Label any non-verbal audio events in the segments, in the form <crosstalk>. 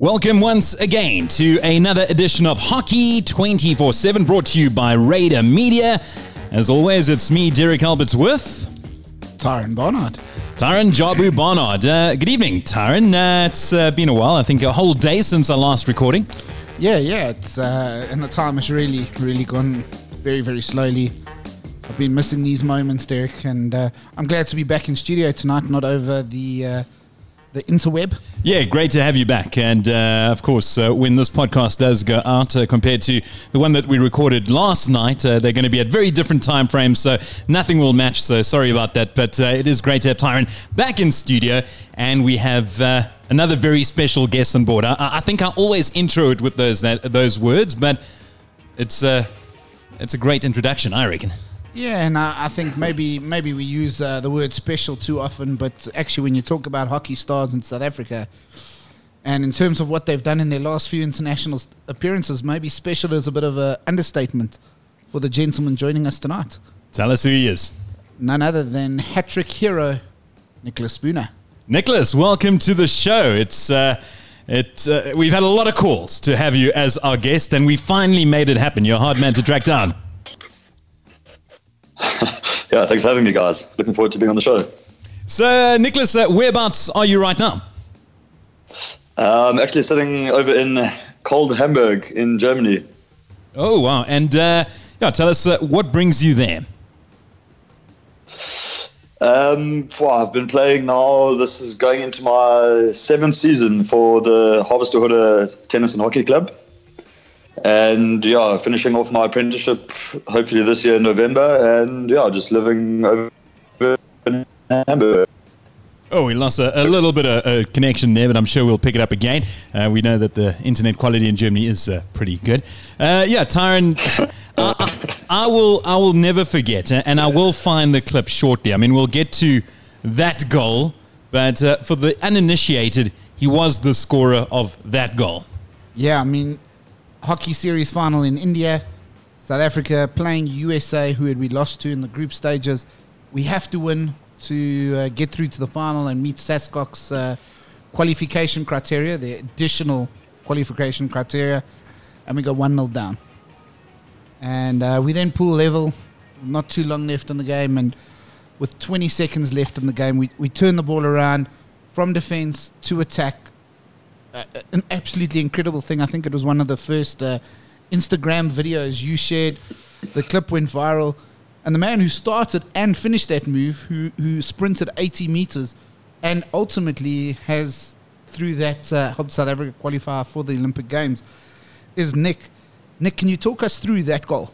Welcome once again to another edition of Hockey 24 7 brought to you by Raider Media. As always, it's me, Derek Alberts, with Tyron Barnard. Tyron Jabu Barnard. Uh, good evening, Tyron. Uh, it's uh, been a while, I think a whole day since our last recording. Yeah, yeah, it's uh, and the time has really, really gone very, very slowly. I've been missing these moments, Derek, and uh, I'm glad to be back in studio tonight, not over the uh, the interweb. Yeah, great to have you back. And uh, of course, uh, when this podcast does go out, uh, compared to the one that we recorded last night, uh, they're going to be at very different time frames, so nothing will match. So sorry about that, but uh, it is great to have Tyron back in studio, and we have. Uh, another very special guest on board. I, I think I always intro it with those that, those words, but it's a it's a great introduction, I reckon. Yeah, and I, I think maybe maybe we use uh, the word special too often, but actually, when you talk about hockey stars in South Africa, and in terms of what they've done in their last few international appearances, maybe special is a bit of an understatement for the gentleman joining us tonight. Tell us who he is. None other than hat trick hero Nicholas Spooner. Nicholas, welcome to the show. It's uh, it uh, we've had a lot of calls to have you as our guest, and we finally made it happen. You're a hard man to track down. Yeah, thanks for having me, guys. Looking forward to being on the show. So, Nicholas, uh, whereabouts are you right now? I'm um, actually sitting over in cold Hamburg in Germany. Oh wow! And uh, yeah, tell us uh, what brings you there. Um, well, I've been playing now. This is going into my seventh season for the Harvestehude Tennis and Hockey Club. And yeah, finishing off my apprenticeship hopefully this year in November. And yeah, just living over in Hamburg. Oh, we lost a, a little bit of a connection there, but I'm sure we'll pick it up again. Uh, we know that the internet quality in Germany is uh, pretty good. Uh, yeah, Tyron, I, I, I, will I will never forget, uh, and I will find the clip shortly. I mean, we'll get to that goal, but uh, for the uninitiated, he was the scorer of that goal. Yeah, I mean, hockey series final in India, South Africa playing USA, who had we lost to in the group stages. We have to win to uh, get through to the final and meet SASCOC's uh, qualification criteria, the additional qualification criteria, and we got 1 0 down. And uh, we then pull level, not too long left in the game, and with 20 seconds left in the game, we, we turn the ball around from defense to attack. Uh, an absolutely incredible thing. I think it was one of the first uh, Instagram videos you shared. The clip went viral and the man who started and finished that move, who, who sprinted 80 meters and ultimately has, through that, uh, helped South Africa qualify for the Olympic Games, is Nick. Nick, can you talk us through that goal?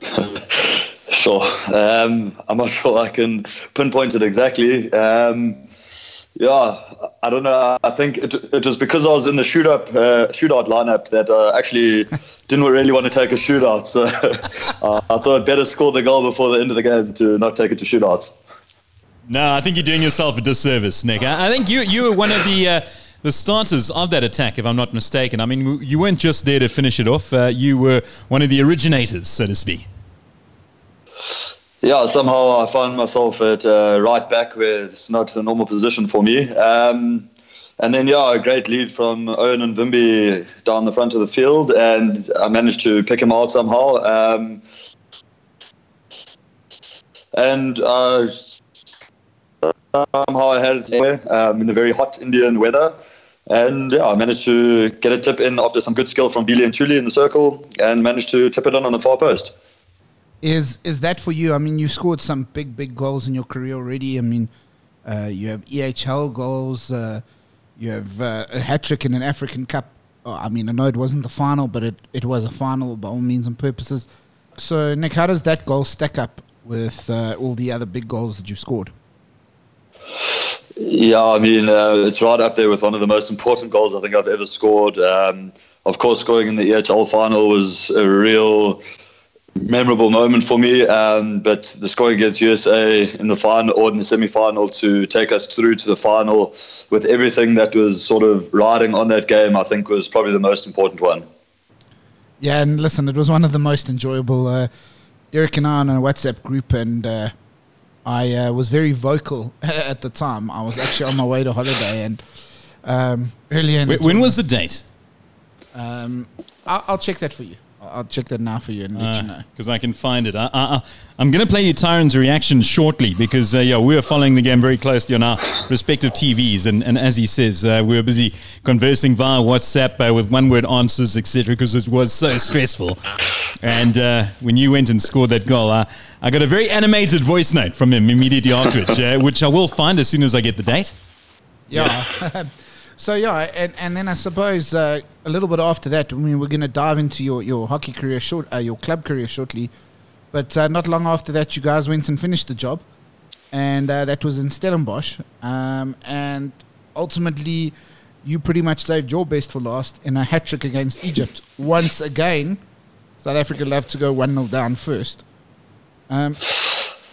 <laughs> sure. Um, I'm not <laughs> sure I can pinpoint it exactly. Um, yeah, I don't know. I think it, it was because I was in the shootout uh, shootout lineup that I actually <laughs> didn't really want to take a shootout. So <laughs> uh, I thought I'd better score the goal before the end of the game to not take it to shootouts. No, I think you're doing yourself a disservice, Nick. I, I think you you were one of the. Uh, the starters of that attack, if I'm not mistaken. I mean, you weren't just there to finish it off. Uh, you were one of the originators, so to speak yeah, somehow I found myself at uh, right back where it's not a normal position for me. Um, and then, yeah, a great lead from Owen Mvimbi down the front of the field, and I managed to pick him out somehow. Um, and uh, somehow I had it um, in the very hot Indian weather. And yeah, I managed to get a tip in after some good skill from Billy Ntuli in the circle, and managed to tip it in on the far post. Is is that for you? I mean, you've scored some big big goals in your career already. I mean, uh, you have EHL goals. Uh, you have uh, a hat trick in an African Cup. Oh, I mean, I know it wasn't the final, but it, it was a final by all means and purposes. So, Nick, how does that goal stack up with uh, all the other big goals that you've scored? Yeah, I mean, uh, it's right up there with one of the most important goals I think I've ever scored. Um, of course, scoring in the EHL final was a real memorable moment for me. Um, but the scoring against USA in the final or in the semi final to take us through to the final with everything that was sort of riding on that game, I think was probably the most important one. Yeah, and listen, it was one of the most enjoyable. Uh, Eric and I on a WhatsApp group, and uh, I uh, was very vocal <laughs> at the time. I was actually on my way to holiday, and um, earlier. In the When, when was the date? Um, I'll, I'll check that for you. I'll, I'll check that now for you and let you know. Because I can find it. I, I, I'm going to play you Tyron's reaction shortly because, uh, yeah, we were following the game very closely on our respective TVs. And, and as he says, uh, we were busy conversing via WhatsApp uh, with one word answers, etc., because it was so stressful. And uh, when you went and scored that goal, uh, I got a very animated voice note from him immediately afterwards, uh, which I will find as soon as I get the date. Yeah. <laughs> so yeah, and, and then I suppose uh, a little bit after that, I mean, we're going to dive into your, your hockey career short, uh, your club career shortly, but uh, not long after that, you guys went and finished the job, and uh, that was in Stellenbosch, um, and ultimately, you pretty much saved your best for last in a hat trick against Egypt. <laughs> Once again, South Africa love to go one 0 down first. Um,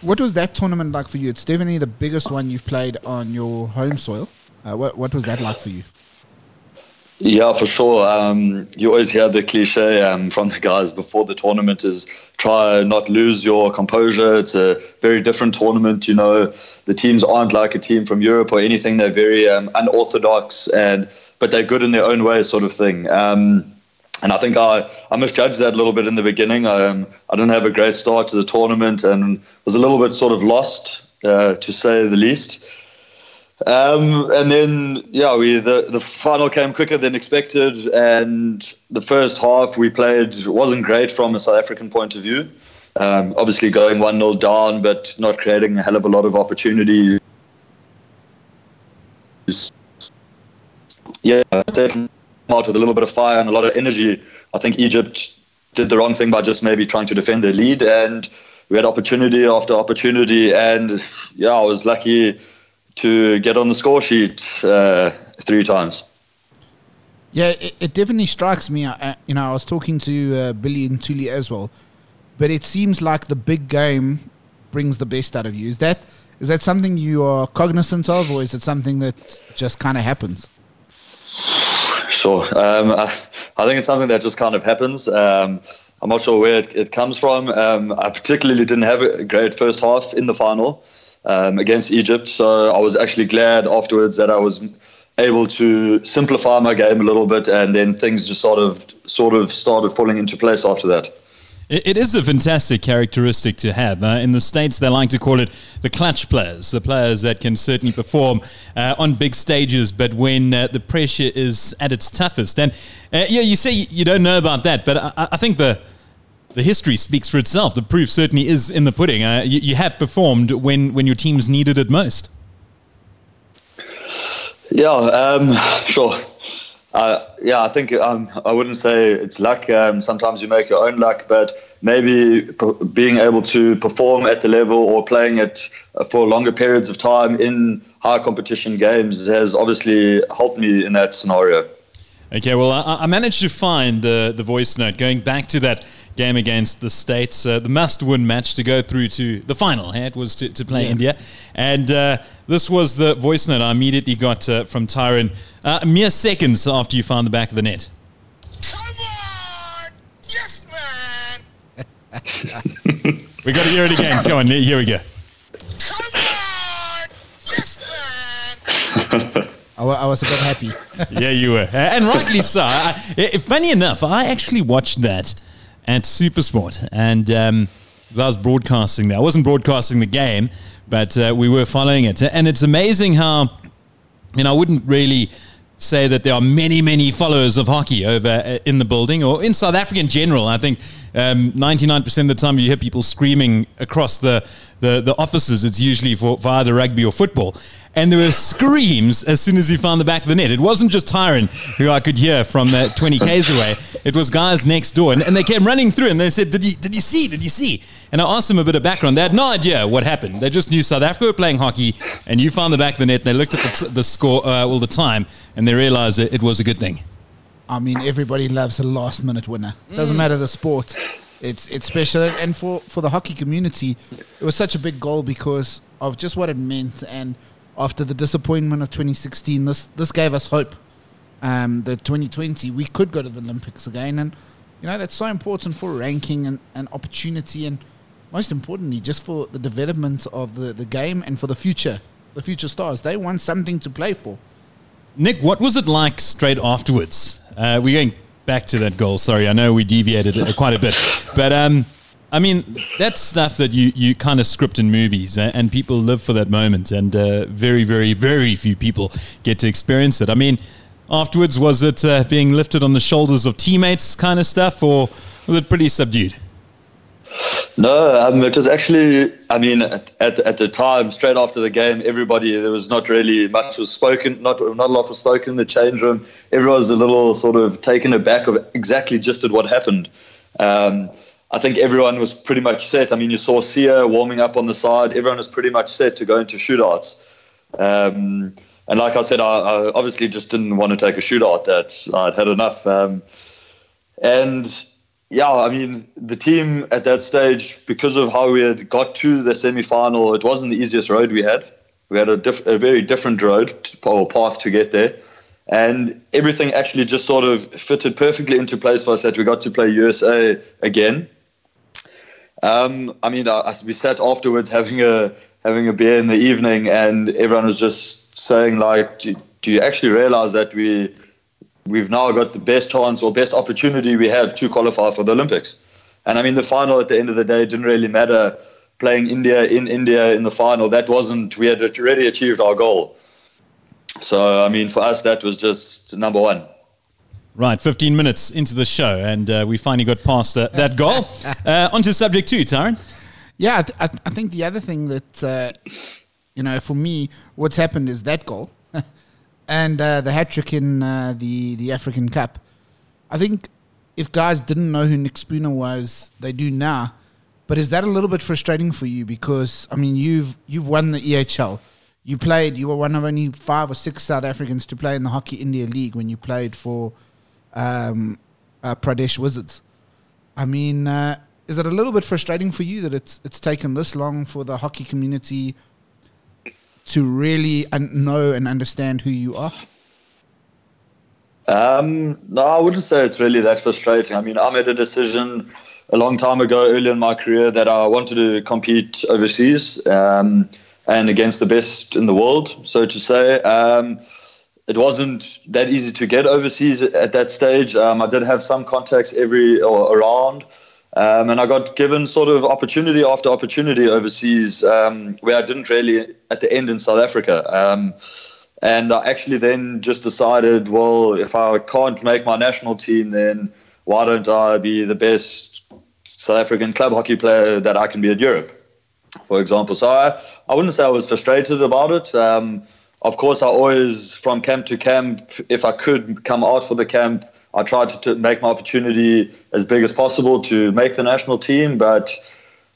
what was that tournament like for you? It's definitely the biggest one you've played on your home soil. Uh, what what was that like for you? Yeah, for sure. Um, you always hear the cliche um, from the guys before the tournament is try not lose your composure. It's a very different tournament. You know, the teams aren't like a team from Europe or anything. They're very um, unorthodox and but they're good in their own way, sort of thing. Um, and I think I, I misjudged that a little bit in the beginning. I, um, I didn't have a great start to the tournament and was a little bit sort of lost, uh, to say the least. Um, and then, yeah, we the, the final came quicker than expected, and the first half we played wasn't great from a South African point of view. Um, obviously, going 1 0 down, but not creating a hell of a lot of opportunities. Yeah, taking out with a little bit of fire and a lot of energy. I think Egypt did the wrong thing by just maybe trying to defend their lead, and we had opportunity after opportunity. And yeah, I was lucky to get on the score sheet uh, three times. Yeah, it, it definitely strikes me. Uh, you know, I was talking to uh, Billy Ntuli as well, but it seems like the big game brings the best out of you. Is that is that something you are cognizant of, or is it something that just kind of happens? Sure. Um, I, I, think it's something that just kind of happens. Um, I'm not sure where it, it comes from. Um, I particularly didn't have a great first half in the final um, against Egypt, so I was actually glad afterwards that I was able to simplify my game a little bit, and then things just sort of sort of started falling into place after that. It is a fantastic characteristic to have. Uh, in the States, they like to call it the clutch players, the players that can certainly perform uh, on big stages, but when uh, the pressure is at its toughest. And uh, yeah, you say you don't know about that, but I, I, think the the history speaks for itself. The proof certainly is in the pudding. Uh, you, you have performed when, when your teams needed it most. Yeah, um, sure. Uh, yeah, I think um, I wouldn't say it's luck. Um, sometimes you make your own luck, but maybe p- being able to perform at the level or playing it for longer periods of time in high competition games has obviously helped me in that scenario. Okay, well, I, I managed to find the, the voice note going back to that game against the States, uh, the must win match to go through to the final. Hey? It was to, to play yeah. India. And uh, this was the voice note I immediately got uh, from Tyron uh, mere seconds after you found the back of the net. Come on! Yes, man! <laughs> we got to hear it again. Come on, here we go. Come on! Yes, man! <laughs> I, I was a bit happy. yeah, you were. <laughs> And rightly so. I, funny enough, I actually watched that at Supersport. And um, I was broadcasting there. I wasn't broadcasting the game, but uh, we were following it. And it's amazing how, you know, I wouldn't really say that there are many, many followers of hockey over uh, in the building or in South Africa in general. I think um, 99% of the time you hear people screaming across the, the, the offices, it's usually for, for either rugby or football and there were screams as soon as he found the back of the net. It wasn't just Tyron, who I could hear from uh, 20 k's away. It was guys next door, and, and they came running through, and they said, "Did you did you see? Did you see?" And I asked them a bit of background. They had no idea what happened. They just knew South Africa were playing hockey, and you found the back of the net. And they looked at the, the score uh, all the time, and they realized it, it was a good thing. I mean, everybody loves a last minute winner. Doesn't mm. matter the sport. It's it's special, and for for the hockey community, it was such a big goal because of just what it meant and after the disappointment of 2016, this this gave us hope. Um, the 2020 we could go to the Olympics again, and you know that's so important for ranking and, and opportunity, and most importantly, just for the development of the, the game and for the future, the future stars. They want something to play for. Nick, what was it like straight afterwards? Uh, we're going back to that goal. Sorry, I know we deviated quite a bit, but um, I mean that's stuff that you, you kind of script in movies, and people live for that moment, and uh, very, very, very few people get to experience it. I mean, afterwards, was it uh, being lifted on the shoulders of teammates, kind of stuff, or was it pretty subdued? No, um, it was actually. I mean, at, at at the time, straight after the game, everybody there was not really much was spoken. Not not a lot was spoken in the change room. Everyone was a little sort of taken aback of exactly just at what happened. Um, I think everyone was pretty much set. I mean, you saw Sia warming up on the side. Everyone was pretty much set to go into shootouts. Um, and like I said, I, I obviously just didn't want to take a shootout. That I'd had enough. Um, and yeah, I mean, the team at that stage, because of how we had got to the semi final, it wasn't the easiest road we had. We had a, diff- a very different road to, or path to get there. And everything actually just sort of fitted perfectly into place for us that we got to play USA again. Um, I mean, as we sat afterwards having a having a beer in the evening, and everyone was just saying, like, do, do you actually realize that we we've now got the best chance or best opportunity we have to qualify for the Olympics. And I mean, the final at the end of the day didn't really matter. Playing India in India in the final, that wasn't, we had already achieved our goal. So, I mean, for us, that was just number one. Right, 15 minutes into the show, and uh, we finally got past uh, that goal. <laughs> Uh, on to subject two, Tyron. Yeah, I, th- I, th- I think the other thing that, uh, you know, for me, what's happened is that goal <laughs> and uh, the hat trick in uh, the, the African Cup. I think if guys didn't know who Nick Spooner was, they do now. But is that a little bit frustrating for you? Because, I mean, you've, you've won the EHL. You played, you were one of only five or six South Africans to play in the Hockey India League when you played for um, uh, Pradesh Wizards. I mean, uh, is it a little bit frustrating for you that it's it's taken this long for the hockey community to really un- know and understand who you are? Um, no, I wouldn't say it's really that frustrating. I mean, I made a decision a long time ago, early in my career, that I wanted to compete overseas um, and against the best in the world, so to say. Um, it wasn't that easy to get overseas at that stage. Um, I did have some contacts every or around. Um, and I got given sort of opportunity after opportunity overseas um, where I didn't really at the end in South Africa. Um, and I actually then just decided, well, if I can't make my national team, then why don't I be the best South African club hockey player that I can be at Europe, for example? So I, I wouldn't say I was frustrated about it. Of course, I always, from camp to camp, if I could come out for the camp, I tried to, to make my opportunity as big as possible to make the national team. But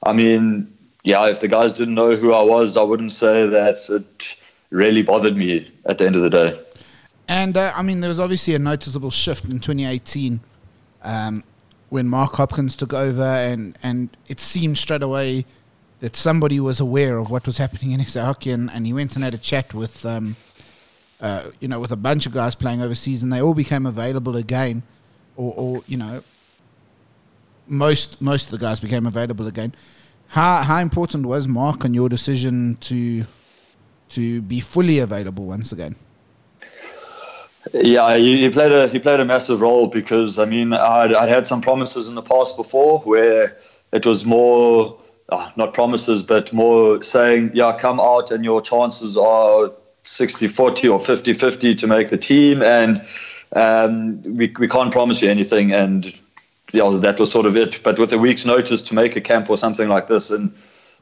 I mean, yeah, if the guys didn't know who I was, I wouldn't say that it really bothered me at the end of the day. And uh, I mean, there was obviously a noticeable shift in 2018 um, when Mark Hopkins took over, and, and it seemed straight away that somebody was aware of what was happening in SA hockey, and, and he went and had a chat with, um, uh, you know, with a bunch of guys playing overseas, and they all became available again, or, or you know, most most of the guys became available again. How how important was Mark on your decision to to be fully available once again? Yeah, he, he played a he played a massive role because I mean I'd, I'd had some promises in the past before where it was more uh, not promises but more saying yeah come out and your chances are 60-40 or 50-50 to make the team and um, we we can't promise you anything and yeah that was sort of it. But with a week's notice to make a camp or something like this and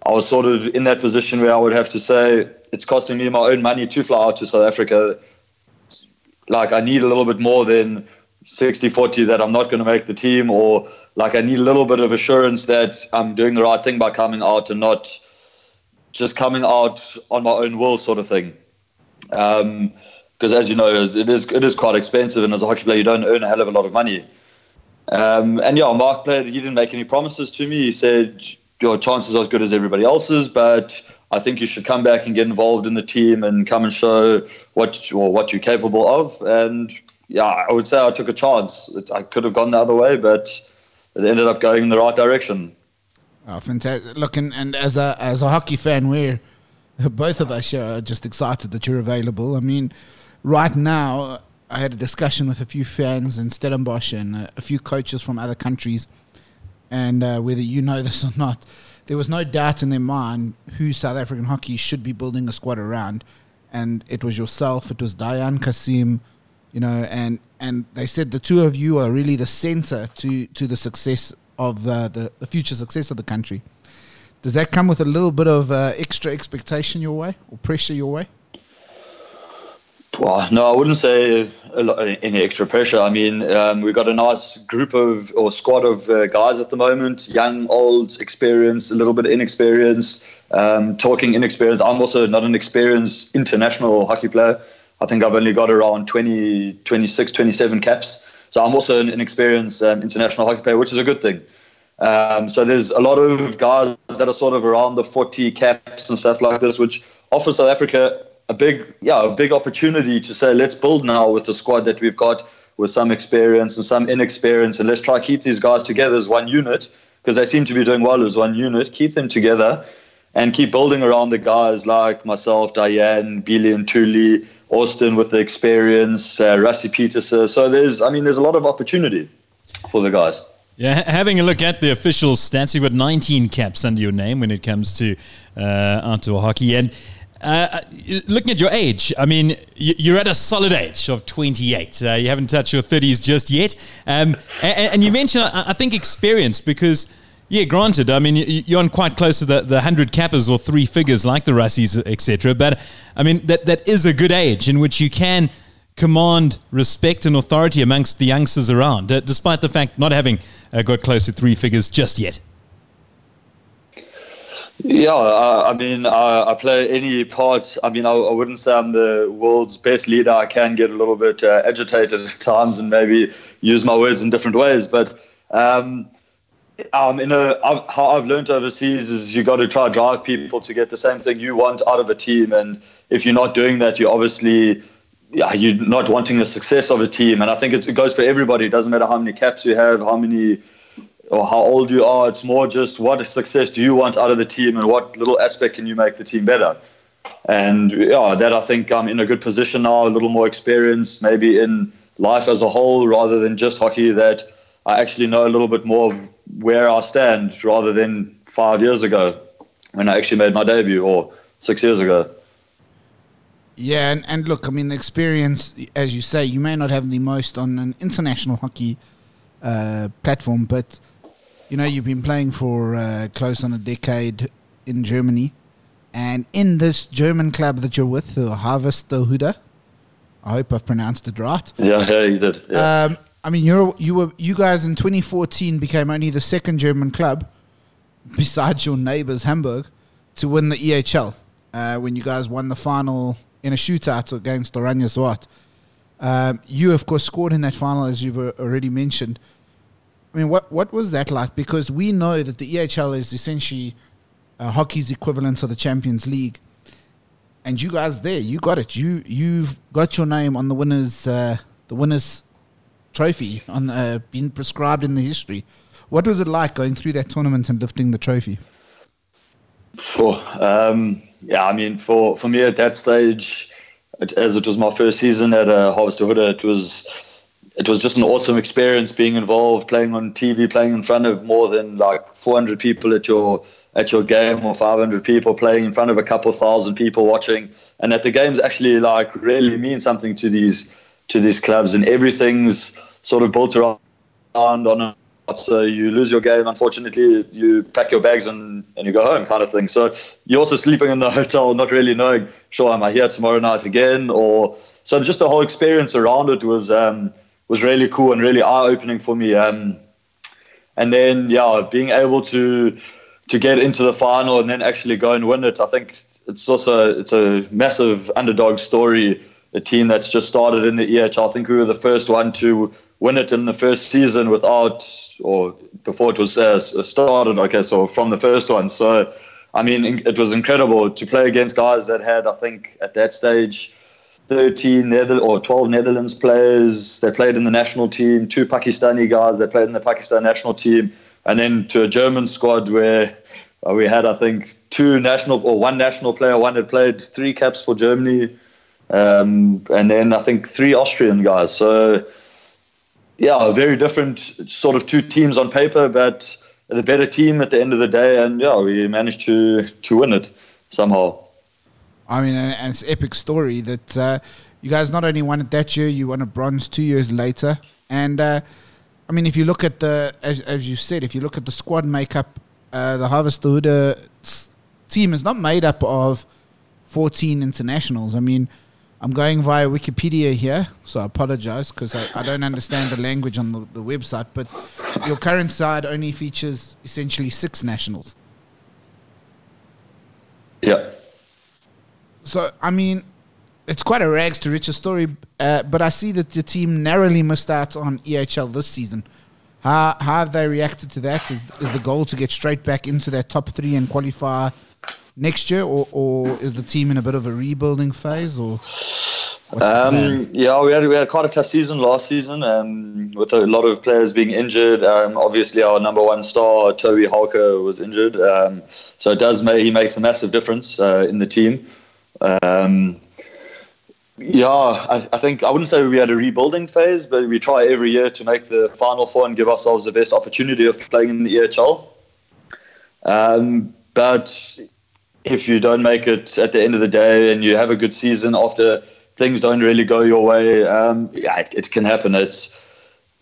I was sort of in that position where I would have to say it's costing me my own money to fly out to South Africa. Like I need a little bit more than 60 40 that I'm not going to make the team, or like I need a little bit of assurance that I'm doing the right thing by coming out and not just coming out on my own will, sort of thing. Um because as you know, it is it is quite expensive, and as a hockey player, you don't earn a hell of a lot of money. Um, and yeah, Mark played. He didn't make any promises to me. He said your chances are as good as everybody else's, but I think you should come back and get involved in the team and come and show what or what you're capable of. And yeah, I would say I took a chance. It, I could have gone the other way, but it ended up going in the right direction. Oh, fantastic! Look, and, and as a as a hockey fan, we're <laughs> both of us are just excited that you're available. I mean, right now, I had a discussion with a few fans in Stellenbosch and a few coaches from other countries, and uh, whether you know <laughs> this or not, there was no doubt in their mind who South African hockey should be building a squad around, and it was yourself, it was Dayaan Cassiem, you know, and and they said the two of you are really the center to to the success of the the, the future success of the country. Does that come with a little bit of uh, extra expectation your way or pressure your way? Well, no, I wouldn't say lot, any extra pressure. I mean, um, we've got a nice group of or squad of uh, guys at the moment, young, old, experienced, a little bit inexperienced. Um, talking inexperienced, I'm also not an experienced international hockey player. I think I've only got around 20, 26, 27 caps. So I'm also an inexperienced um, international hockey player, which is a good thing. Um, so there's a lot of guys that are sort of around the 40 caps and stuff like this, which offers South Africa a big, yeah, a big opportunity to say, let's build now with the squad that we've got with some experience and some inexperience, and let's try to keep these guys together as one unit because they seem to be doing well as one unit. Keep them together and keep building around the guys like myself, Diane, Billy, and Tuli, Austin with the experience, uh, Rassie Peterson. So there's, I mean, there's a lot of opportunity for the guys. Yeah, having a look at the official stats, you've got 19 caps under your name when it comes to uh, outdoor hockey. And uh, looking at your age, I mean, you're at a solid age of 28. Uh, you haven't touched your 30s just yet. Um, and, and, you mentioned, I think, experience because, yeah, granted, I mean, you're on quite close to the, the 100 cappers or three figures like the Russies, etc. But, I mean, that, that is a good age in which you can command respect and authority amongst the youngsters around, uh, despite the fact not having uh, got close to three figures just yet. Yeah, uh, I mean, I, I, play any part. I mean, I, I, wouldn't say I'm the world's best leader. I can get a little bit uh, agitated at <laughs> times and maybe use my words in different ways. But um, um, in a, I've, how I've learned overseas is you got to try drive people to get the same thing you want out of a team. And if you're not doing that, you're obviously yeah, you're not wanting the success of a team. And I think it goes for everybody. It doesn't matter how many caps you have, how many or how old you are. It's more just what success do you want out of the team and what little aspect can you make the team better. And yeah, that I think I'm in a good position now, a little more experience, maybe in life as a whole, rather than just hockey. That I actually know a little bit more of where I stand, rather than five years ago when I actually made my debut, or six years ago. Yeah, and, and look, I mean, the experience, as you say, you may not have the most on an international hockey uh, platform, but you know, you've been playing for uh, close on a decade in Germany, and in this German club that you're with, the Harvestehude, I hope I've pronounced it right. Yeah, yeah, you did. Yeah. Um, I mean, you're you were you guys in 2014 became only the second German club, besides your neighbours Hamburg, to win the EHL uh, when you guys won the final in a shootout against Oranje Zwart. Um, you, of course, scored in that final, as you've already mentioned. I mean, what what was that like? Because we know that the EHL is essentially uh, hockey's equivalent to the Champions League, and you guys there, you got it. You you've got your name on the winners uh, the winners trophy on uh, being prescribed in the history. What was it like going through that tournament and lifting the trophy? Sure. Um, yeah, I mean, for for me at that stage, it, as it was my first season at uh, Harvestehude, it was it was just an awesome experience being involved, playing on TV, playing in front of more than like 400 people at your at your game or 500 people playing in front of a couple thousand people watching, and that the games actually like really mean something to these to these clubs, and everything's sort of built around on a so you lose your game, unfortunately, you pack your bags and, and you go home, kind of thing. So you're also sleeping in the <laughs> hotel, not really knowing, sure, am I here tomorrow night again? Or so just the whole experience around it was um, was really cool and really eye opening for me. Um, and then yeah, being able to to get into the final and then actually go and win it, I think it's also it's a massive underdog story. A team that's just started in the EHL. I think we were the first one to win it in the first season without or before it was uh, started. Okay, so from the first one. So I mean, it was incredible to play against guys that had, I think, at that stage 13 Nether- or 12 Netherlands players. They played in the national team. Two Pakistani guys. They played in the Pakistan national team. And then to a German squad where we had, I think, two national or one national player. One had played three caps for Germany. um, and then I think three Austrian guys. So yeah, very different sort of two teams on paper, but the better team at the end of the day, and yeah, we managed to to win it somehow. I mean, and, it's an epic story that uh, you guys not only won it that year, you won a bronze two years later. And uh, I mean, if you look at the, as, as you said, if you look at the squad makeup, uh, the Harvestehude team is not made up of 14 internationals. I mean, I'm going via Wikipedia here, so I apologize because I, I don't understand the language on the, the website. But your current side only features essentially six nationals. Yeah. So, I mean, it's quite a rags to riches story, uh, but I see that your team narrowly missed out on EHL this season. How, how have they reacted to that? Is, is the goal to get straight back into that top three and qualify next year, or, or is the team in a bit of a rebuilding phase? Or what's the plan? Um, yeah, we had we had quite a tough season last season, um, with a lot of players being injured. Um, obviously, our number one star Toby Hauke was injured, um, so it does make he makes a massive difference uh, in the team. Um, yeah, I, I think I wouldn't say we had a rebuilding phase, but we try every year to make the final four and give ourselves the best opportunity of playing in the EHL. Um, but if you don't make it at the end of the day and you have a good season after things don't really go your way, um, yeah, it, it can happen. It's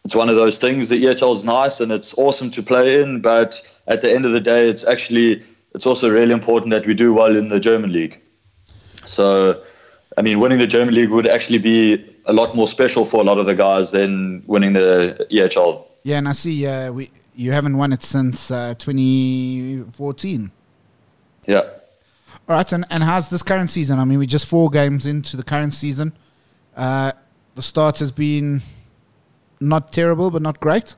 it's one of those things. The EHL is nice and it's awesome to play in, but at the end of the day, it's actually it's also really important that we do well in the German league. So, I mean, winning the German league would actually be a lot more special for a lot of the guys than winning the EHL. Yeah, and I see uh, we you haven't won it since uh, 2014. Yeah. All right, and, and how's this current season? I mean, we're just four games into the current season. Uh, the start has been not terrible, but not great.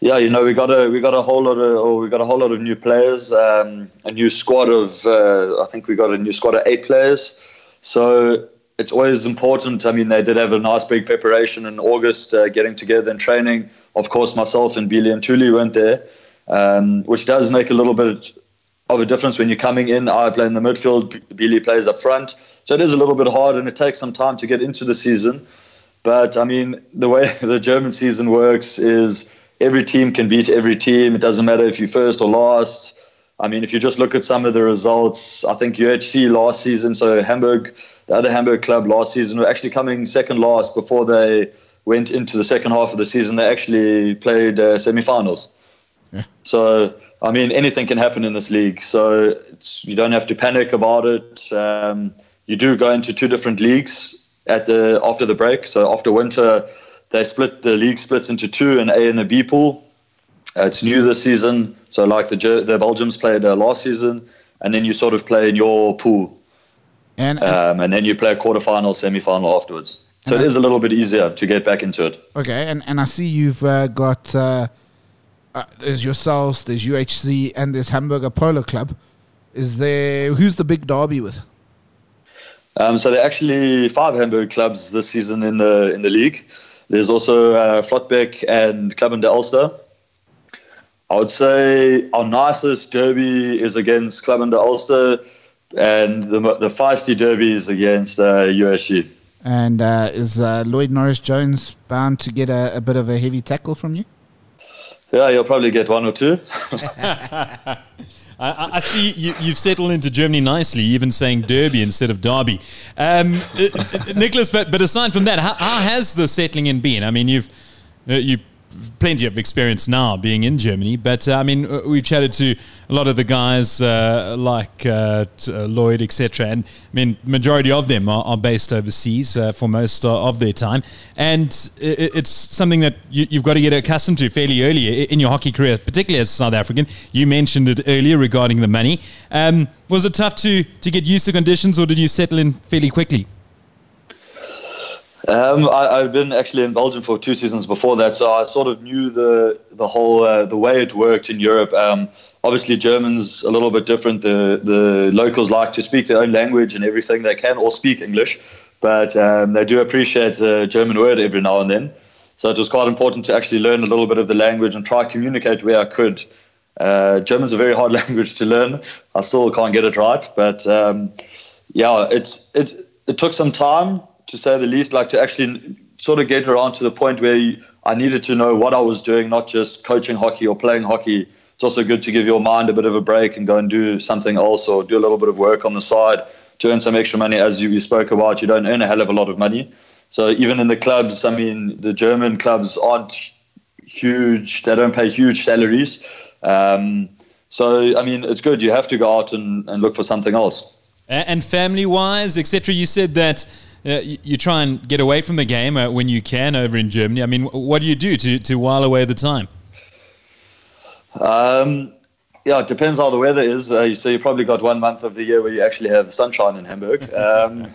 Yeah, you know, we got a we got a whole lot of or we got a whole lot of new players, um, a new squad of uh, I think we got a new squad of eight players. So it's always important. I mean, they did have a nice big preparation in August, uh, getting together and training. Of course, myself and Billy Ntuli weren't there, um, which does make a little bit of a difference when you're coming in. I play in the midfield, Billy plays up front, so it is a little bit hard, and it takes some time to get into the season. But I mean, the way <laughs> the German season works is every team can beat every team. It doesn't matter if you're first or last. I mean, if you just look at some of the results, I think UHC last season, so Hamburg, the other Hamburg club last season, were actually coming second last before they went into the second half of the season. They actually played uh, semi-finals. Yeah. So, I mean, anything can happen in this league. So it's, you don't have to panic about it. Um, you do go into two different leagues at the after the break. So after winter, they split the league splits into two, an A and a B pool. Uh, it's new this season, so like the the Belgians played uh, last season, and then you sort of play in your pool, And, and um, and then you play a quarterfinal, semi-final afterwards. So it is a little bit easier to get back into it. okay, and, and I see you've uh, got uh, there's yourselves, there's UHC, and there's Hamburger Polo Club. Is there who's the big derby with? Um, so there are actually five Hamburg clubs this season in the in the league. There's also uh, Flottbek and Club an der Alster. I would say our nicest derby is against Club an der Alster, and the the feisty derby is against uh. And uh, is uh, Lloyd Norris Jones bound to get a, a bit of a heavy tackle from you? Yeah, you'll probably get one or two. <laughs> I, I see you, you've settled into Germany nicely, even saying Derby instead of Derby. Um, uh, uh, Nicholas, but, but aside from that, how, how has the settling in been? I mean, you've uh, you plenty of experience now being in Germany, but uh, I mean, uh, we've chatted to a lot of the guys uh, like uh, uh, Lloyd, etc. And I mean, majority of them are, are based overseas uh, for most of their time, and i- i- it's something that you, you've got to get accustomed to fairly early in your hockey career, particularly as a South African. You mentioned it earlier regarding the money. Um, was it tough to to get used to conditions, or did you settle in fairly quickly? Um, I, I've been actually in Belgium for two seasons before that, so I sort of knew the the whole uh, the way it worked in Europe. Um, obviously, German's a little bit different. The the locals like to speak their own language and everything. They can all speak English, but um, they do appreciate a German word every now and then. So it was quite important to actually learn a little bit of the language and try communicate where I could. Uh, German's a very hard <laughs> language to learn. I still can't get it right, but um, yeah, it's it. it took some time to say the least, like to actually sort of get around to the point where I needed to know what I was doing, not just coaching hockey or playing hockey. It's also good to give your mind a bit of a break and go and do something else or do a little bit of work on the side to earn some extra money. As you, spoke about, you don't earn a hell of a lot of money. So even in the clubs, I mean, the German clubs aren't huge. They don't pay huge salaries. Um, so, I mean, it's good. You have to go out and, and look for something else. And family wise, etc., you said that uh, you, you try and get away from the game uh, when you can over in Germany. I mean, what do you do to, to while away the time? Um, yeah, it depends how the weather is. Uh, so you probably got one month of the year where you actually have sunshine in Hamburg. <laughs> Um,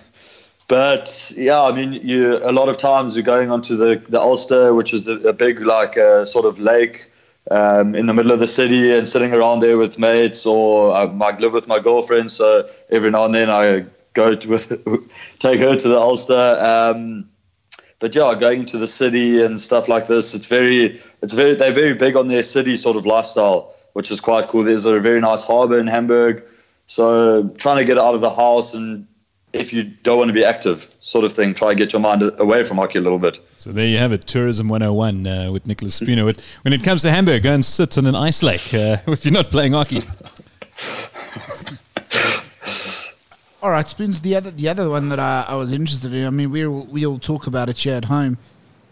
but yeah, I mean, you a lot of times you're going onto the the Alster, which is the, a big like uh, sort of lake um, in the middle of the city, and sitting around there with mates, or I might live with my girlfriend. So every now and then I go to with <laughs> take her to the Alster. Um, but yeah, going to the city and stuff like this, it's very, it's very, they're very big on their city sort of lifestyle, which is quite cool. There's a very nice harbour in Hamburg, so trying to get out of the house and if you don't want to be active, sort of thing, try and get your mind away from hockey a little bit. So there you have it, Tourism 101 uh, with Nicholas Spooner. When it comes to Hamburg, go and sit on an ice lake uh, <laughs> if you're not playing hockey. <laughs> All right, Spoons. The other, the other one that I, I was interested in. I mean, we we'll talk about it here at home.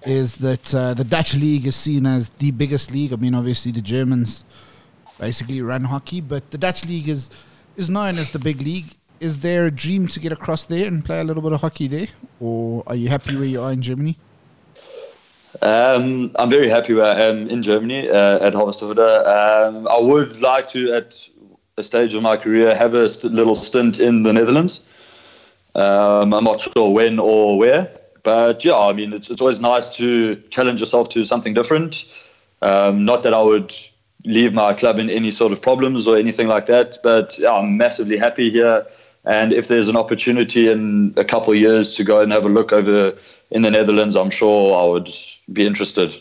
Is that uh, the Dutch league is seen as the biggest league? I mean, obviously the Germans basically run hockey, but the Dutch league is is known as the big league. Is there a dream to get across there and play a little bit of hockey there, or are you happy where you are in Germany? Um, I'm very happy where I am in Germany uh, at Harvestehude. Um, I would like to, at a stage of my career, have a st- little stint in the Netherlands. Um, I'm not sure when or where, but yeah, I mean, it's, it's always nice to challenge yourself to something different. Um, not that I would leave my club in any sort of problems or anything like that, but yeah, I'm massively happy here. And if there's an opportunity in a couple of years to go and have a look over in the Netherlands, I'm sure I would be interested.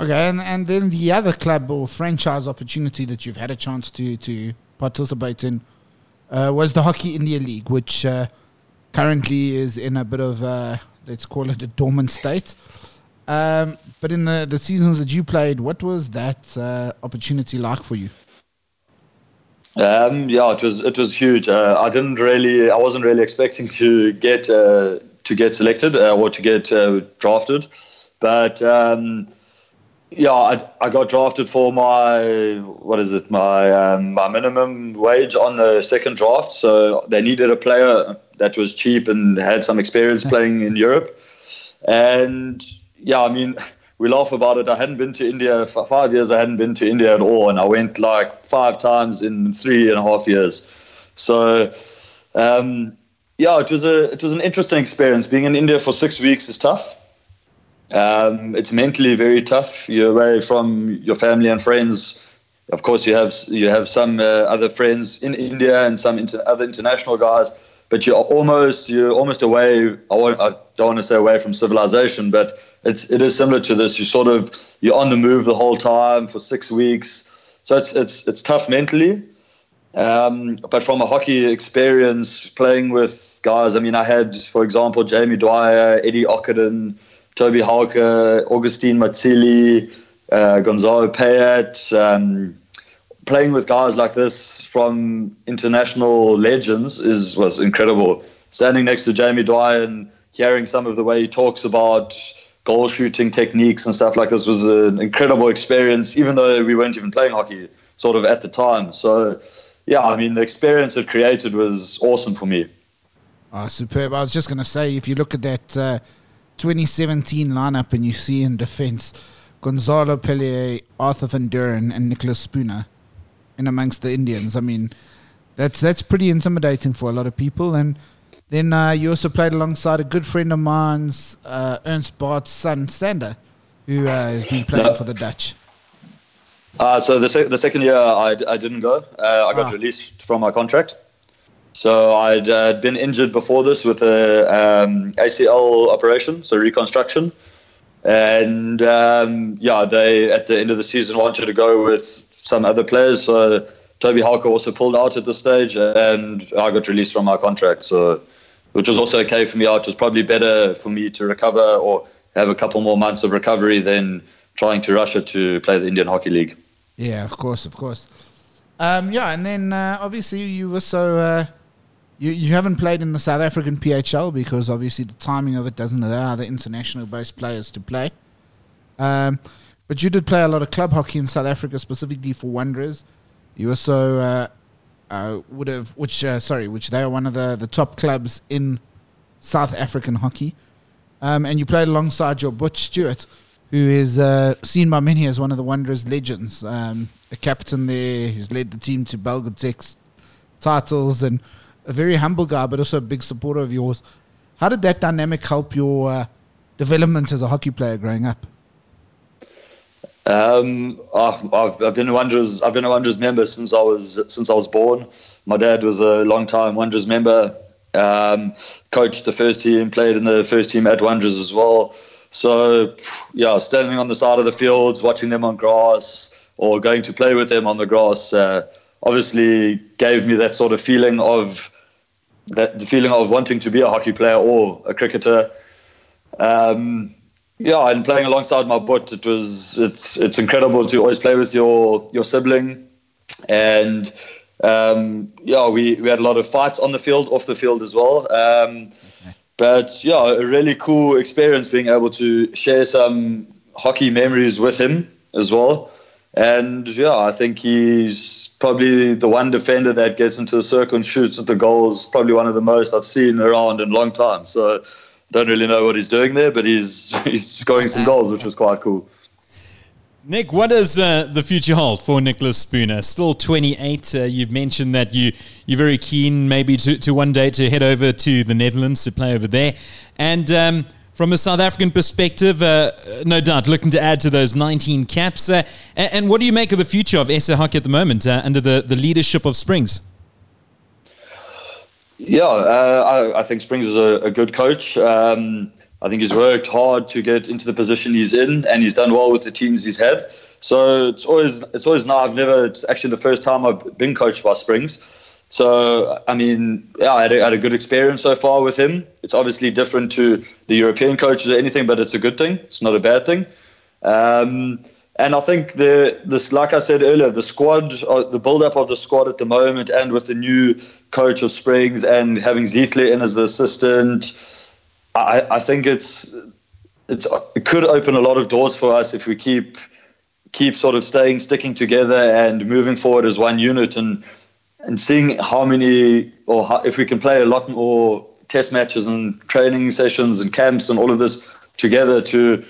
Okay, and, and then the other club or franchise opportunity that you've had a chance to, to participate in uh, was the Hockey India League, which uh, currently is in a bit of, uh, let's call it a dormant state. Um, but in the, the seasons that you played, what was that uh, opportunity like for you? Um, yeah, it was it was huge. Uh, I didn't really, I wasn't really expecting to get uh, to get selected uh, or to get drafted, but um, yeah, I, I got drafted for my what is it my um, my minimum wage on the second draft. So they needed a player that was cheap and had some experience playing in Europe, and yeah, I mean. We laugh about it. I hadn't been to India for five years. I hadn't been to India at all, and I went like five times in three and a half years. So, um, yeah, it was a it was an interesting experience. Being in India for six weeks is tough. Um, it's mentally very tough. You're away from your family and friends. Of course, you have you have some uh, other friends in India and some inter- other international guys, but you're almost you're almost away. I, I don't want to say away from civilization, but it's it is similar to this. You sort of you're on the move the whole time for six weeks, so it's it's it's tough mentally. Um, but from a hockey experience, playing with guys, I mean, I had, for example, Jamie Dwyer, Eddie Ockenden, Toby Hauke, Augustine Mazzilli, uh, Gonzalo Peillat. Um, playing with guys like this from international legends is was incredible. Standing next to Jamie Dwyer and hearing some of the way he talks about goal shooting techniques and stuff like this was an incredible experience, even though we weren't even playing hockey sort of at the time. So, yeah, I mean, the experience it created was awesome for me. Ah, superb. I was just going to say, if you look at that uh, 2017 lineup and you see in defense Gonzalo Peillat, Arthur Van Doren, and Nicholas Spooner in amongst the Indians, I mean, that's that's pretty intimidating for a lot of people. And then uh, you also played alongside a good friend of mine's, uh, Ernst Baart's son, Sander, who uh, has been playing No. for the Dutch. Uh, so the, sec- the second year I, I didn't go. Uh, I got Ah. released from my contract. So I'd uh, been injured before this with a um, ACL operation, so reconstruction. And um, yeah, they at the end of the season wanted to go with some other players. So Toby Hauke also pulled out at this stage, and I got released from my contract. So which was also okay for me. It was probably better for me to recover or have a couple more months of recovery than trying to Russia to play the Indian Hockey League. Yeah, of course, of course. Um, yeah, and then uh, obviously you also uh, you you haven't played in the South African PHL because obviously the timing of it doesn't allow the international based players to play. Um, but you did play a lot of club hockey in South Africa, specifically for Wanderers. You also uh, uh, would have, which uh, sorry, which they are one of the the top clubs in South African hockey. Um, and you played alongside your Butch Stewart, who is uh, seen by many as one of the Wanderers legends. Um, a captain there, he's led the team to Belgotex titles, and a very humble guy, but also a big supporter of yours. How did that dynamic help your uh, development as a hockey player growing up? Um, I've, I've I've been a Wanderers. I've been a Wanderers member since I was since I was born. My dad was a long time Wanderers member. Um, coached the first team, played in the first team at Wanderers as well. So, yeah, standing on the side of the fields, watching them on grass, or going to play with them on the grass, uh, obviously gave me that sort of feeling of that the feeling of wanting to be a hockey player or a cricketer. Um, yeah, and playing alongside my butt, it was it's it's incredible to always play with your your sibling, and um, yeah, we, we had a lot of fights on the field, off the field as well. Um, but yeah, a really cool experience being able to share some hockey memories with him as well. And yeah, I think he's probably the one defender that gets into the circle and shoots at the goals. Probably one of the most I've seen around in a long time. So don't really know what he's doing there, but he's <laughs> he's scoring some goals, which was quite cool. Nick, what does uh, the future hold for Nicholas Spooner? Still 28. Uh, you've mentioned that you, you're very keen maybe to, to one day to head over to the Netherlands to play over there. And um, from a South African perspective, uh, no doubt looking to add to those 19 caps. Uh, and, and, what do you make of the future of SA Hockey at the moment uh, under the, the leadership of Springs? Yeah, uh, I, I, think Springs is a, a good coach. Um, I think he's worked hard to get into the position he's in, and he's done well with the teams he's had. So it's always it's always now. I've never. It's actually the first time I've been coached by Springs. So I mean, yeah, I had, a, had a good experience so far with him. It's obviously different to the European coaches or anything, but it's a good thing. It's not a bad thing. Um, and I think the this, like I said earlier, the squad, uh, the build-up of the squad at the moment, and with the new coach of Springs and having Ziethle in as the assistant, I, I think it's it's it could open a lot of doors for us if we keep keep sort of staying sticking together and moving forward as one unit and and seeing how many or how, if we can play a lot more test matches and training sessions and camps and all of this together to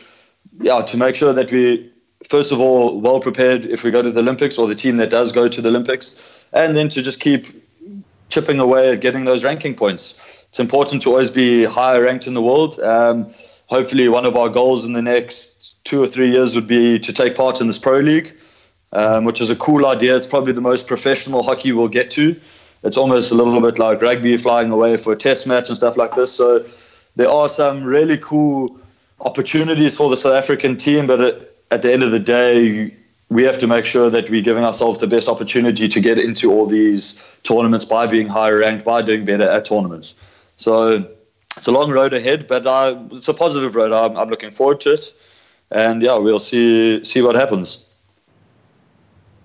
yeah to make sure that we first of all well prepared if we go to the Olympics or the team that does go to the Olympics and then to just keep chipping away at getting those ranking points it's important to always be higher ranked in the world. Um, hopefully, one of our goals in the next two or three years would be to take part in this pro league, um, which is a cool idea. It's probably the most professional hockey we'll get to. It's almost a little bit like rugby flying away for a test match and stuff like this. So there are some really cool opportunities for the South African team, but at, at the end of the day, we have to make sure that we're giving ourselves the best opportunity to get into all these tournaments by being higher ranked, by doing better at tournaments. So it's a long road ahead, but uh, it's a positive road. I'm, I'm looking forward to it, and yeah, we'll see see what happens.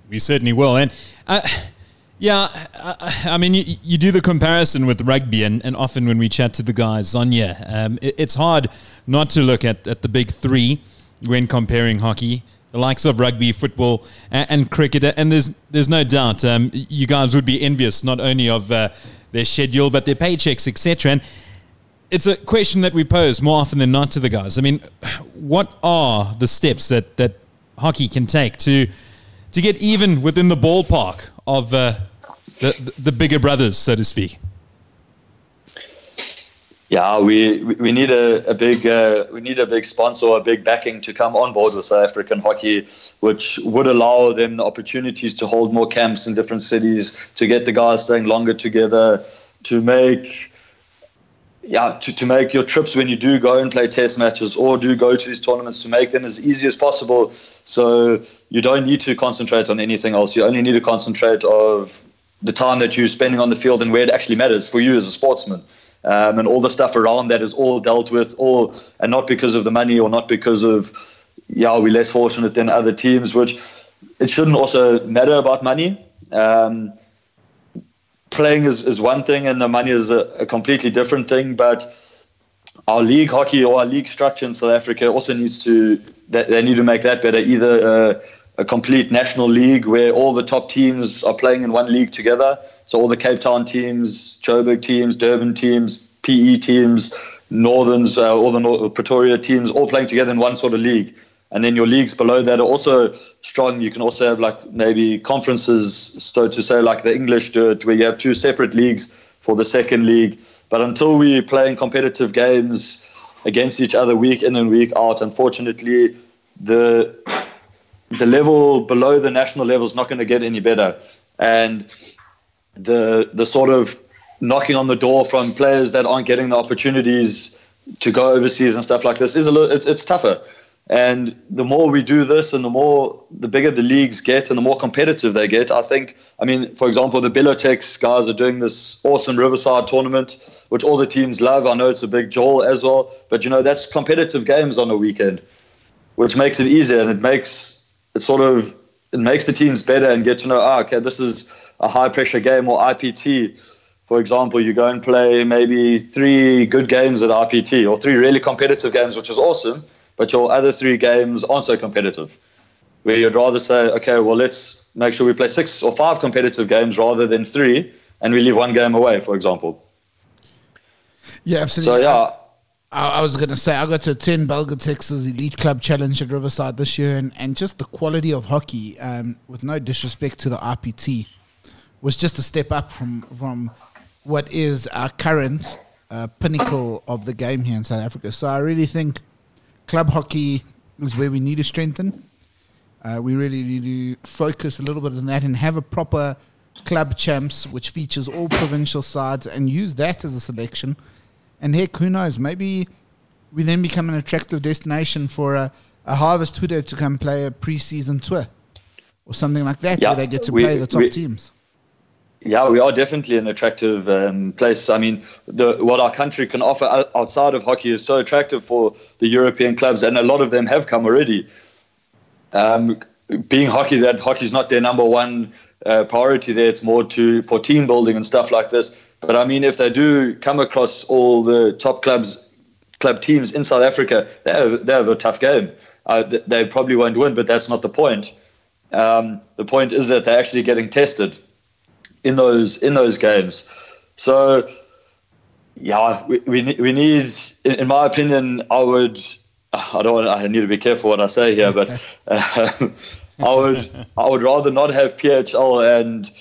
We certainly will, and. Uh, yeah, I, I mean, you, you, do the comparison with rugby, and, and often when we chat to the guys on yeah, um, it, it's hard not to look at, at the big three when comparing hockey the likes of rugby, football, and, and cricket. And there's there's no doubt um, you guys would be envious not only of uh, their schedule, but their paychecks, etc. And it's a question that we pose more often than not to the guys. I mean, what are the steps that, that hockey can take to to get even within the ballpark of uh, the, the bigger brothers, so to speak? Yeah, we we need a, a big uh, we need a big sponsor, a big backing to come on board with South African hockey, which would allow them the opportunities to hold more camps in different cities, to get the guys staying longer together, to make yeah to, to make your trips when you do go and play test matches or do go to these tournaments to make them as easy as possible. So you don't need to concentrate on anything else. You only need to concentrate of the time that you're spending on the field and where it actually matters for you as a sportsman. um, and all the stuff around that is all dealt with, all and not because of the money or not because of yeah we're less fortunate than other teams, which it shouldn't also matter about money. Um, playing is, is one thing, and the money is a, a completely different thing, but our league hockey or our league structure in South Africa also needs to they, need to make that better. Either a, complete national league where all the top teams are playing in one league together, so all the Cape Town teams, Joburg teams, Durban teams, PE teams, Northerns, uh, all the Pretoria teams, all playing together in one sort of league. And then your leagues below that are also strong. You can also have like maybe conferences, so to say, like the English do it, where you have two separate leagues for the second league. But until we play in competitive games against each other week in and week out, unfortunately, the the level below the national level is not going to get any better. And the the sort of knocking on the door from players that aren't getting the opportunities to go overseas and stuff like this is a little it's, it's tougher. And the more we do this and the more the bigger the leagues get and the more competitive they get, I think, I mean, for example, the Belgotex guys are doing this awesome Riverside tournament, which all the teams love. I know it's a big jaw as well, but you know, that's competitive games on a weekend, which makes it easier and it makes it sort of, it makes the teams better and get to know, ah, okay, this is a high pressure game or IPT. For example, you go and play maybe three good games at IPT or three really competitive games, which is awesome but your other three games aren't so competitive. Where you'd rather say, okay, well, let's make sure we play six or five competitive games rather than three, and we leave one game away, for example. Yeah, absolutely. So, yeah. I, I was going to say, I got to attend Belgotex's Elite Club Challenge at Riverside this year, and, and just the quality of hockey, um, with no disrespect to the IPT, was just a step up from, from what is our current uh, pinnacle of the game here in South Africa. So I really think club hockey is where we need to strengthen. Uh, we really need to focus a little bit on that and have a proper club champs, which features all provincial sides, and use that as a selection. And heck, who knows? Maybe we then become an attractive destination for a, a Harvestehude to come play a preseason tour or something like that, Yeah, where they get to we- play the top we- teams. Yeah, we are definitely an attractive um, place. I mean, the, what our country can offer outside of hockey is so attractive for the European clubs, and a lot of them have come already. Um, being hockey, that hockey is not their number one uh, priority there. It's more to for team building and stuff like this. But I mean, if they do come across all the top clubs, club teams in South Africa, they have, they have a tough game. Uh, they probably won't win, but that's not the point. Um, the point is that they're actually getting tested in those in those games. So yeah, we we, we need, in, my opinion, I would. I don't. I need to be careful what I say here, but uh, <laughs> I would. I would rather not have PHL and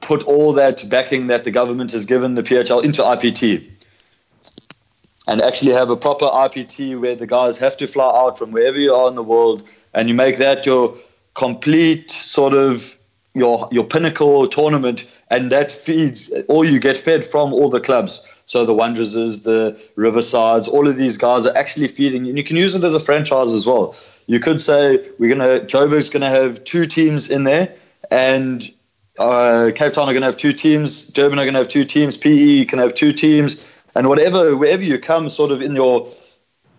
put all that backing that the government has given the PHL into IPT, and actually have a proper IPT where the guys have to fly out from wherever you are in the world, and you make that your complete sort of your your pinnacle tournament, and that feeds or you get fed from all the clubs. So the Wanderers, the Riversides, all of these guys are actually feeding, and you can use it as a franchise as well. You could say we're gonna Joburg's gonna have two teams in there, and uh, Cape Town are gonna have two teams, Durban are gonna have two teams, PE can have two teams, and whatever wherever you come, sort of in your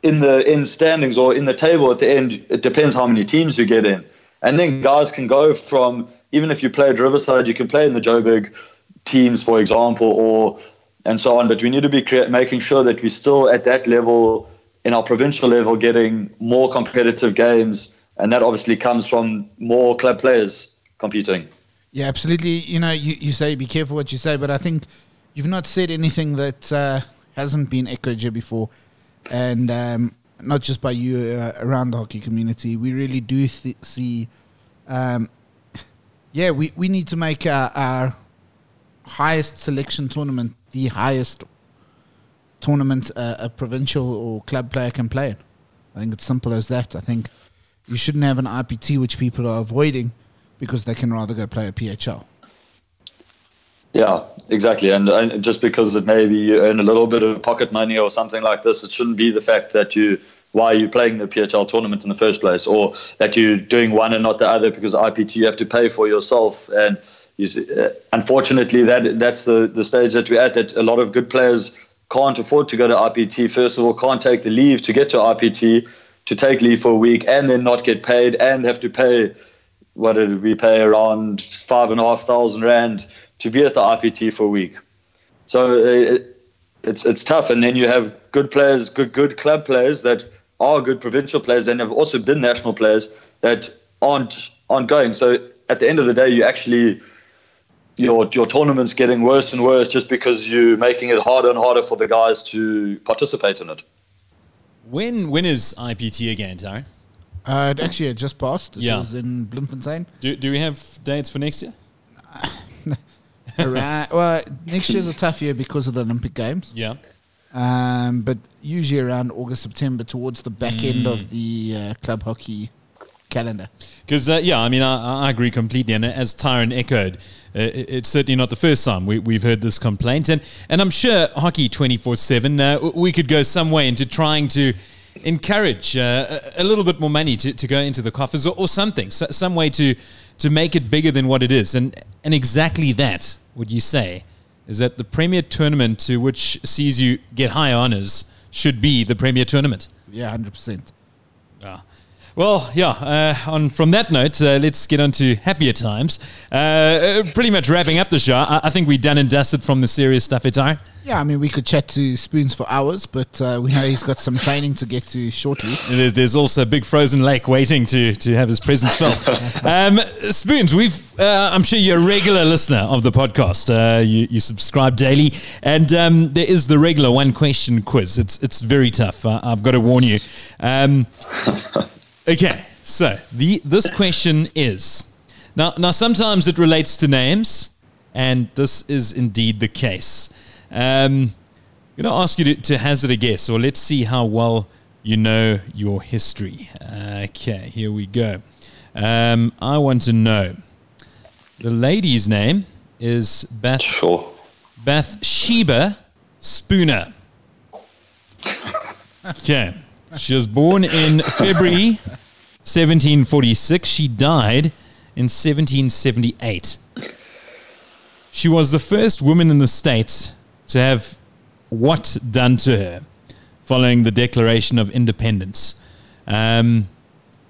in the in standings or in the table at the end, it depends how many teams you get in. And then guys can go from even if you play at Riverside, you can play in the Joburg teams, for example, or and so on. But we need to be making sure that we're still at that level in our provincial level, getting more competitive games, and that obviously comes from more club players competing. Yeah, absolutely. You know, you, you say be careful what you say, but I think you've not said anything that uh, hasn't been echoed here before, and um, not just by you uh, around the hockey community. We really do th- see, um, yeah, we, we need to make our, our highest selection tournament the highest tournament uh, a provincial or club player can play in. I think it's simple as that. I think you shouldn't have an IPT which people are avoiding because they can rather go play a PHL. Yeah, exactly. And, and just because it maybe you earn a little bit of pocket money or something like this, it shouldn't be the fact that you why are you playing the PHL tournament in the first place, or that you're doing one and not the other because IPT you have to pay for yourself. And you, see- uh, unfortunately, that that's the, the stage that we're at. That a lot of good players can't afford to go to IPT. first of all, can't take the leave to get to IPT, to take leave for a week, and then not get paid, and have to pay what did we pay around five and a half thousand rand to be at the IPT for a week. So uh, it, it's it's tough, and then you have good players, good good club players that are good provincial players, and have also been national players that aren't aren't going. So at the end of the day, you actually your your tournament's getting worse and worse just because you're making it harder and harder for the guys to participate in it. When when is IPT again, Taryn? Uh, it actually had just passed. It Yeah. was in Bloemfontein. Do, do we have dates for next year? <laughs> right. well, next year's a tough year because of the Olympic Games. Yeah. Um, but usually around August, September, towards the back end Mm. of the uh, club hockey calendar. Because, uh, yeah, I mean, I, I agree completely. And as Tyron echoed, uh, it- it's certainly not the first time we, we've heard this complaint. And, and I'm sure Hockey 24 7, uh, we could go some way into trying to encourage uh, a, a little bit more money to, to go into the coffers or, or something, so, some way to, to make it bigger than what it is. And, and exactly that, would you say, is that the Premier Tournament to which sees you get high honours should be the Premier Tournament? Yeah, 100%. Well, yeah. Uh, on from that note, uh, let's get on to happier times. Uh, Uh, pretty much wrapping up the show. I, I think we're done and dusted from the serious stuff, Itar. Yeah, I mean, we could chat to Spoons for hours, but uh, we know he's got some training to get to shortly. <laughs> There's, there's also a big frozen lake waiting to, to have his presence felt. <laughs> um, Spoons, we've uh, I'm sure you're a regular listener of the podcast. Uh, you, you subscribe daily, and um, there is the regular one question quiz. It's it's very tough. Uh, I've got to warn you. Um, <laughs> okay, so the this question is now now sometimes it relates to names, and this is indeed the case. Um, I'm going to ask you to, to hazard a guess, or let's see how well you know your history. Okay, here we go. Um, I want to know the lady's name is Bath Sure. Bathsheba Spooner. <laughs> Okay, she was born in February 1746. She died in 1778. She was the first woman in the state to have what done to her following the Declaration of Independence. Um,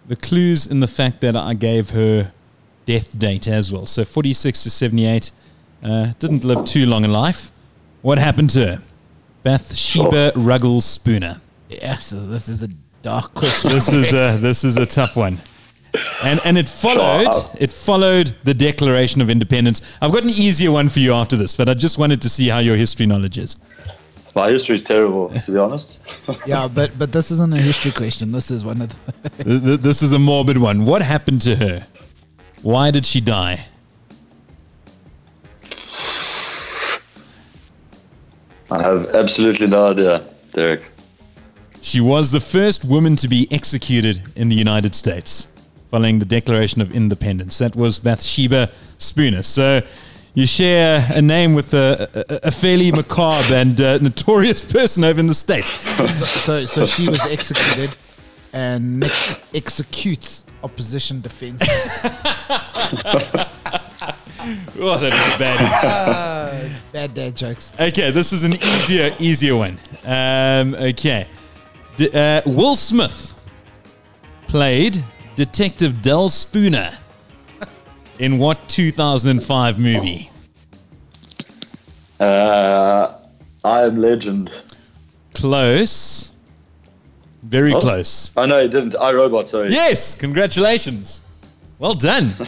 the clues in the fact that I gave her death date as well. So 46 to 78. Uh, didn't live too long in life. What happened to her? Bathsheba Ruggles Spooner. Yes, this is a dark question. This is a this is a tough one. And and it followed Sure. it followed the Declaration of Independence. I've got an easier one for you after this, but I just wanted to see how your history knowledge is. My history is terrible, to be honest. <laughs> yeah, but but this isn't a history question. This is one of the. <laughs> Th- th- This is a morbid one. What happened to her? Why did she die? I have absolutely no idea, Derek. She was the first woman to be executed in the United States following the Declaration of Independence. That was Bathsheba Spooner. So you share a name with a, a, a fairly macabre and uh, notorious person over in the States. So so she was executed, and Nick executes opposition defense. <laughs> Oh, that was bad. Bad dad jokes. Okay, this is an easier, easier one. Um, okay. D- uh, Will Smith played Detective Del Spooner in what 2005 movie? Uh, I am legend. Close. Very Oh. close. Oh, know he didn't. I Robot, sorry. Yes, congratulations. Well done. <laughs>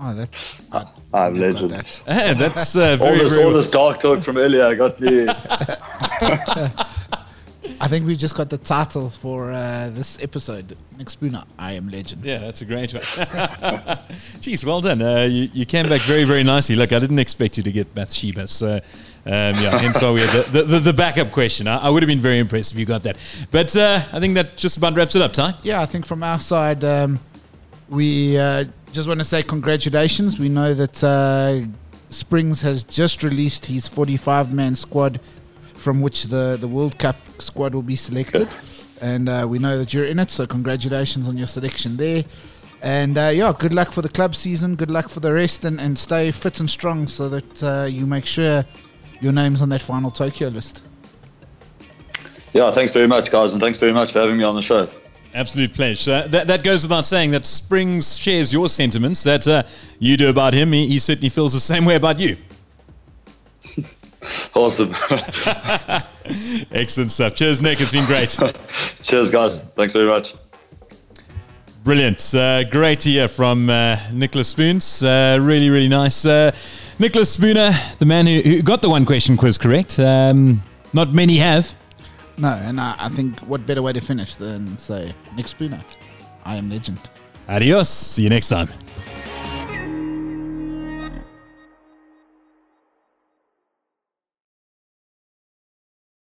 Oh, that's I'm got legend. that. Ah, <laughs> That's uh, All this, very all this dark talk from earlier got me. <laughs> I think we just got the title for uh, this episode. Nick Spooner, I am legend. Yeah, that's a great one. <laughs> Jeez, well done. Uh, you, you came back very, very nicely. Look, I didn't expect you to get Bathsheba. So, um, yeah, hence why we had the, the, the, the backup question. I, I would have been very impressed if you got that. But uh, I think that just about wraps it up, Ty. Yeah, I think from our side, um, we uh, just want to say congratulations. We know that uh, Springs has just released his 45 man squad from which the, the World Cup squad will be selected. <laughs> And uh, we know that you're in it, so congratulations on your selection there. And uh, yeah, good luck for the club season. Good luck for the rest, and, and stay fit and strong so that uh, you make sure your name's on that final Tokyo list. Yeah, thanks very much, guys, and thanks very much for having me on the show. Absolute pleasure. That, that goes without saying that Springs shares your sentiments that uh, you do about him. He, he certainly feels the same way about you. <laughs> <laughs> Awesome. <laughs> Excellent stuff. Cheers, Nick. It's been great. <laughs> Cheers, guys. Thanks very much. Brilliant. Uh, great to hear from uh, Nicholas Spoons. Uh, really, really nice. Uh, Nicholas Spooner, the man who, who got the one question quiz correct. Um, not many have. No, and I, I think what better way to finish than say Nick Spooner, I am legend. Adios. See you next time.